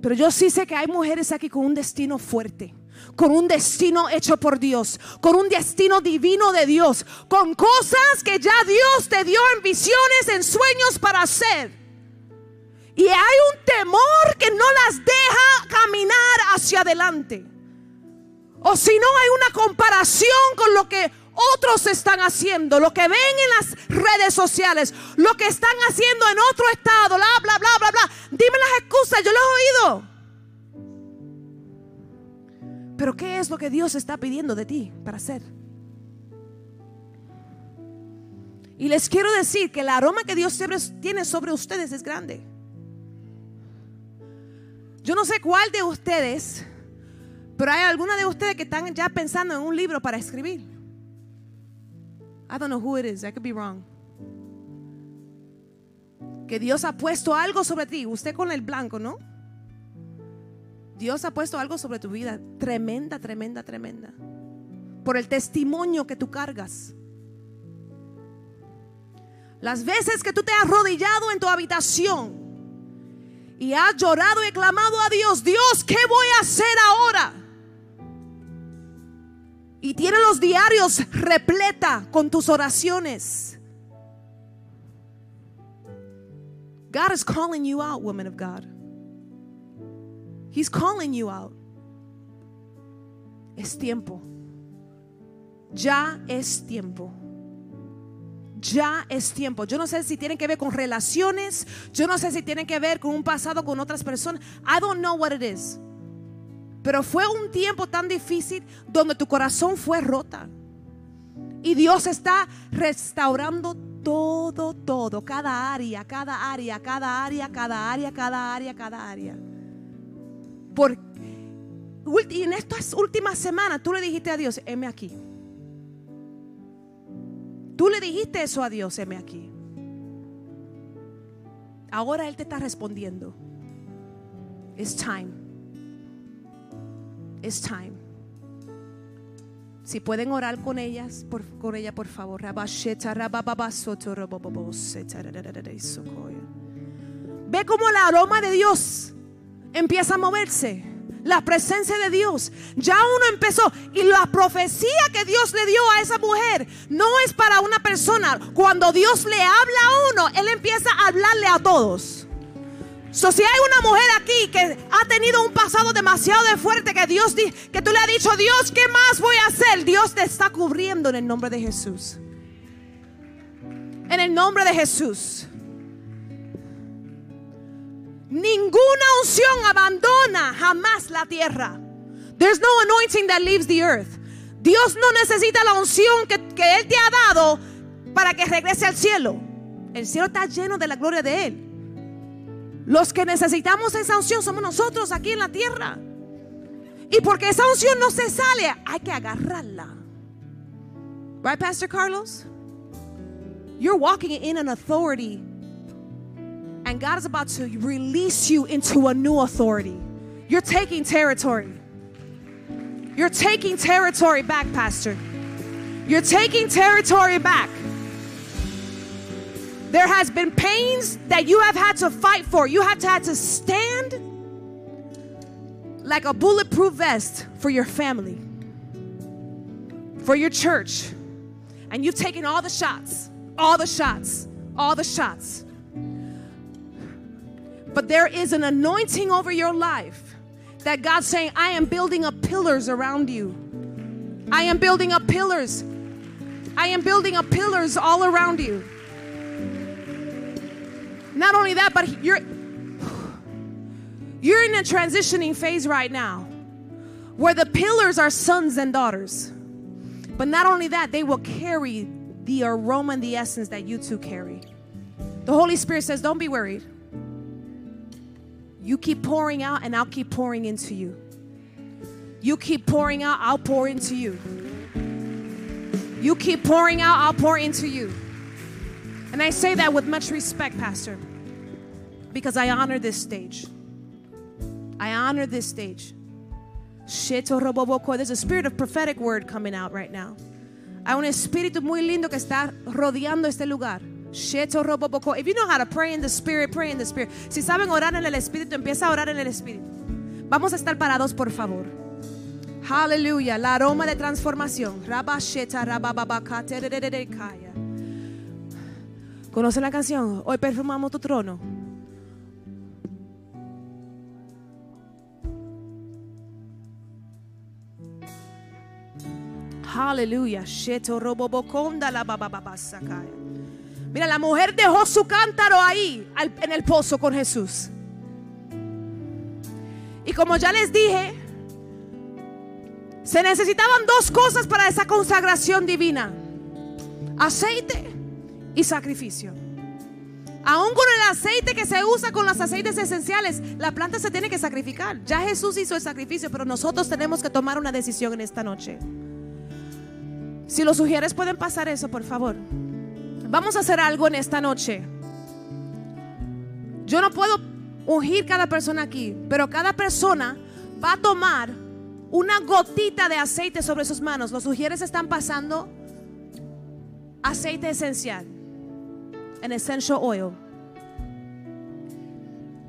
A: Pero yo sí sé que hay mujeres aquí con un destino fuerte, con un destino hecho por Dios, con un destino divino de Dios, con cosas que ya Dios te dio en visiones, en sueños para hacer. Y hay un temor que no las deja caminar hacia adelante. O si no hay una comparación con lo que otros están haciendo, lo que ven en las redes sociales, lo que están haciendo en otro estado, bla, bla, bla, bla, bla. Dime las excusas, yo las he oído. Pero ¿qué es lo que Dios está pidiendo de ti para hacer? Y les quiero decir que el aroma que Dios tiene sobre ustedes es grande. Yo no sé cuál de ustedes, pero hay alguna de ustedes que están ya pensando en un libro para escribir. I don't know who it is. I could be wrong. Que Dios ha puesto algo sobre ti. Usted con el blanco, ¿no? Dios ha puesto algo sobre tu vida. Tremenda, tremenda, tremenda. Por el testimonio que tú cargas. Las veces que tú te has arrodillado en tu habitación y has llorado y clamado a Dios, Dios, ¿qué voy a hacer ahora? Y tiene los diarios repleta con tus oraciones. God is calling you out, woman of God. He's calling you out. Es tiempo. Ya es tiempo. Ya es tiempo. Yo no sé si tiene que ver con relaciones. Yo no sé si tiene que ver con un pasado con otras personas. I don't know what it is. Pero fue un tiempo tan difícil donde tu corazón fue rota. Y Dios está restaurando todo, todo, cada área, cada área, cada área, cada área, cada área, cada área. Por, y en estas últimas semanas tú le dijiste a Dios, heme aquí. Tú le dijiste eso a Dios, heme aquí. Ahora Él te está respondiendo. It's time. It's time. Si pueden orar con ellas, por, con ella, por favor. Ve cómo el aroma de Dios empieza a moverse. la presencia de Dios. Ya uno empezó. Y la profecía que Dios le dio a esa mujer no es para una persona. Cuando Dios le habla a uno, Él empieza a hablarle a todos. So, si hay una mujer aquí que ha tenido un pasado demasiado de fuerte que Dios que tú le has dicho, Dios, ¿qué más voy a hacer? Dios te está cubriendo en el nombre de Jesús. En el nombre de Jesús. Ninguna unción abandona jamás la tierra. There's no anointing that leaves the earth. Dios no necesita la unción que, que Él te ha dado para que regrese al cielo. El cielo está lleno de la gloria de Él. Los que necesitamos esa unción somos nosotros aquí en la tierra. Y porque esa unción no se sale, hay que agarrarla. Right, Pastor Carlos? You're walking in an authority and God is about to release you into a new authority. You're taking territory. You're taking territory back, Pastor. You're taking territory back. There has been pains that you have had to fight for. You have to had to stand like a bulletproof vest for your family, for your church. And you've taken all the shots, all the shots, all the shots. But there is an anointing over your life that God's saying, I am building up pillars around you. I am building up pillars. I am building up pillars all around you. Not only that, but you're you're in a transitioning phase right now where the pillars are sons and daughters. But not only that, they will carry the aroma and the essence that you two carry. The Holy Spirit says, Don't be worried. You keep pouring out, and I'll keep pouring into you. You keep pouring out, I'll pour into you. You keep pouring out, I'll pour into you. And I say that with much respect, Pastor, because I honor this stage. I honor this stage. There's a spirit of prophetic word coming out right now. Hay un espíritu muy lindo que está rodeando este lugar. If you know how to pray in the spirit, pray in the spirit. Si saben orar en el espíritu, empieza a orar en el espíritu. Vamos a estar parados, por favor. Aleluya, la aroma de transformación. ¿Conocen la canción? Hoy perfumamos tu trono. Aleluya. Mira, la mujer dejó su cántaro ahí en el pozo con Jesús. Y como ya les dije, se necesitaban dos cosas para esa consagración divina. Aceite y sacrificio. Aún con el aceite que se usa con los aceites esenciales, la planta se tiene que sacrificar. Ya Jesús hizo el sacrificio, pero nosotros tenemos que tomar una decisión en esta noche. Si los sugieres pueden pasar eso, por favor. Vamos a hacer algo en esta noche. Yo no puedo ungir cada persona aquí, pero cada persona va a tomar una gotita de aceite sobre sus manos. Los sugieres están pasando aceite esencial, en essential oil.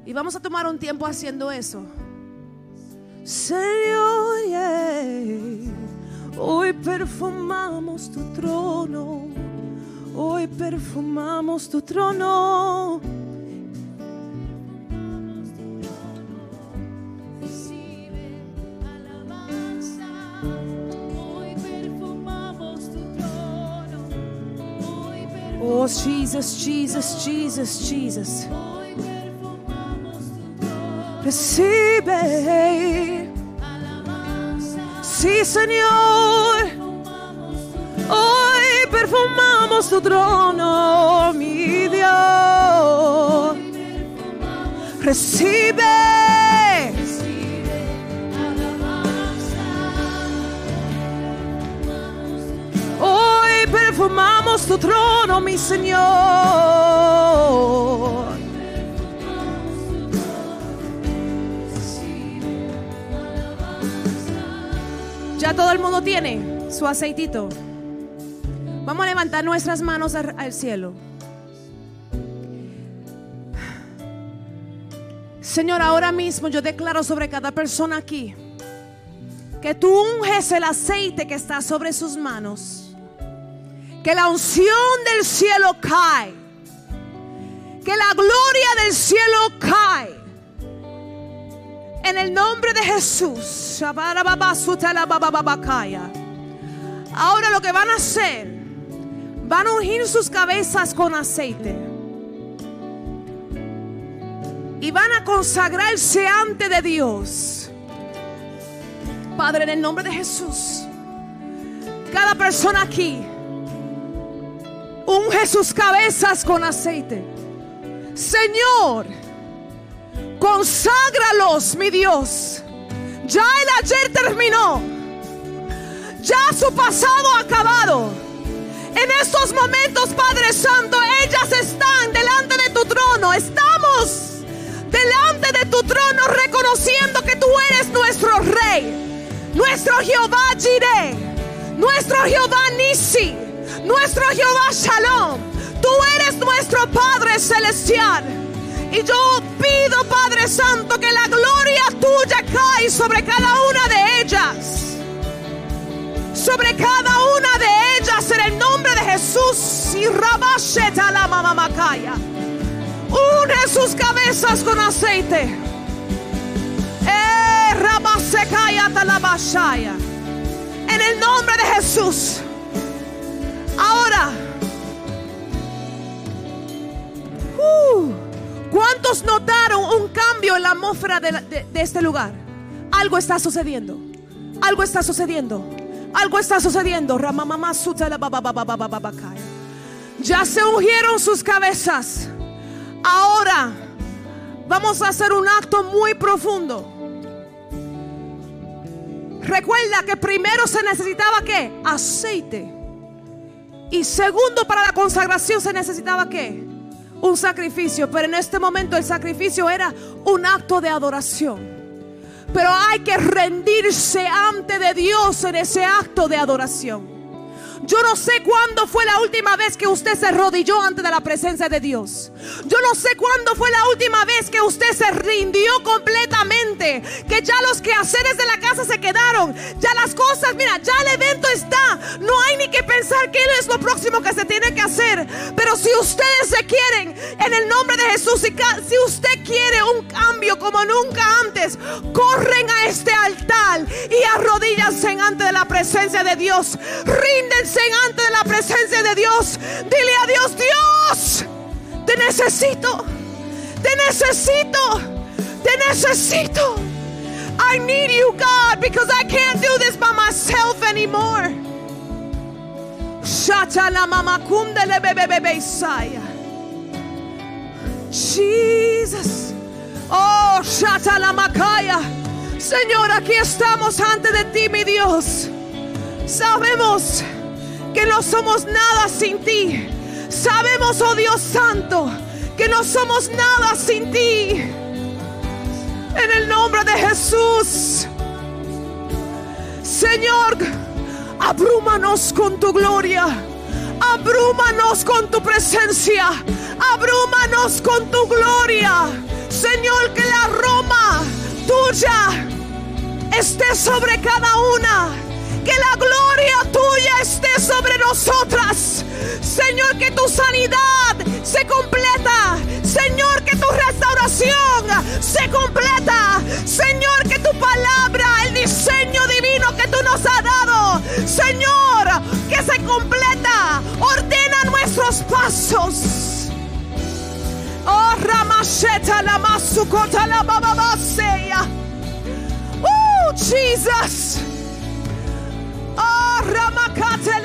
A: Y vamos a tomar un tiempo haciendo eso. Señor, hoy perfumamos tu trono. Hoy perfumamos tu trono. Oh, Jesus, Jesus, Jesus, Jesus. Recibe. Sí, Señor. Hoy perfumamos tu trono, mi Dios. Recibe. Tu trono, mi Señor. Ya todo el mundo tiene su aceitito. Vamos a levantar nuestras manos al cielo. Señor, ahora mismo yo declaro sobre cada persona aquí que tú unges el aceite que está sobre sus manos. Que la unción del cielo cae. Que la gloria del cielo cae. En el nombre de Jesús. Ahora lo que van a hacer, van a ungir sus cabezas con aceite. Y van a consagrarse ante de Dios. Padre, en el nombre de Jesús. Cada persona aquí unge sus cabezas con aceite. Señor, conságralos, mi Dios. Ya el ayer terminó. Ya su pasado ha acabado. En estos momentos, Padre Santo, ellas están delante de tu trono. Estamos delante de tu trono reconociendo que tú eres nuestro rey, nuestro Jehová Jireh, nuestro Jehová Nisi, nuestro Jehová Shalom. Tú eres nuestro Padre celestial. Y yo pido, Padre Santo, que la gloria tuya cae sobre cada una de ellas. Sobre cada una de ellas en el nombre de Jesús. Y Rabasheta la mamamacaya. Une sus cabezas con aceite. Eh, talabashaya. En el nombre de Jesús. Ahora. Uh, ¿Cuántos notaron un cambio en la atmósfera de, este lugar? Algo está sucediendo. Algo está sucediendo. Algo está sucediendo. Ya se ungieron sus cabezas. Ahora vamos a hacer un acto muy profundo. Recuerda que primero se necesitaba qué? Aceite. Y segundo, para la consagración se necesitaba qué? Un sacrificio. Pero en este momento el sacrificio era un acto de adoración. Pero hay que rendirse ante de Dios en ese acto de adoración. Yo no sé cuándo fue la última vez que usted se arrodilló ante la presencia de Dios. Yo no sé cuándo fue la última vez que usted se rindió completamente. Que ya los quehaceres de la casa se quedaron. Ya las cosas, mira, ya el evento está. No hay ni que pensar qué es lo próximo que se tiene que hacer. Pero si ustedes se quieren, en el nombre de Jesús, si, si usted quiere un cambio como nunca antes, corren a este altar y arrodíllanse ante la presencia de Dios. Ríndense ante de la presencia de Dios. Dile a Dios, Dios, te necesito, te necesito, te necesito. I need you, God, because I can't do this by myself anymore. Jesus. Oh, Shata la Macaya. Señor, aquí estamos ante de ti, mi Dios. Sabemos que no somos nada sin ti. Sabemos, oh Dios Santo, que no somos nada sin ti. En el nombre de Jesús. Señor, abrúmanos con tu gloria. Abrúmanos con tu presencia. Abrúmanos con tu gloria. Señor, que la Roma tuya esté sobre cada una. Que la gloria tuya esté sobre nosotras. Señor, que tu sanidad se completa. Señor, que tu restauración se completa. Señor, que tu palabra, el diseño divino que tú nos has dado. Señor, que se completa. Ordena nuestros pasos. Oh, Ramasheta la masukota la bababaseya. Oh, Jesus. Oh, Ramakate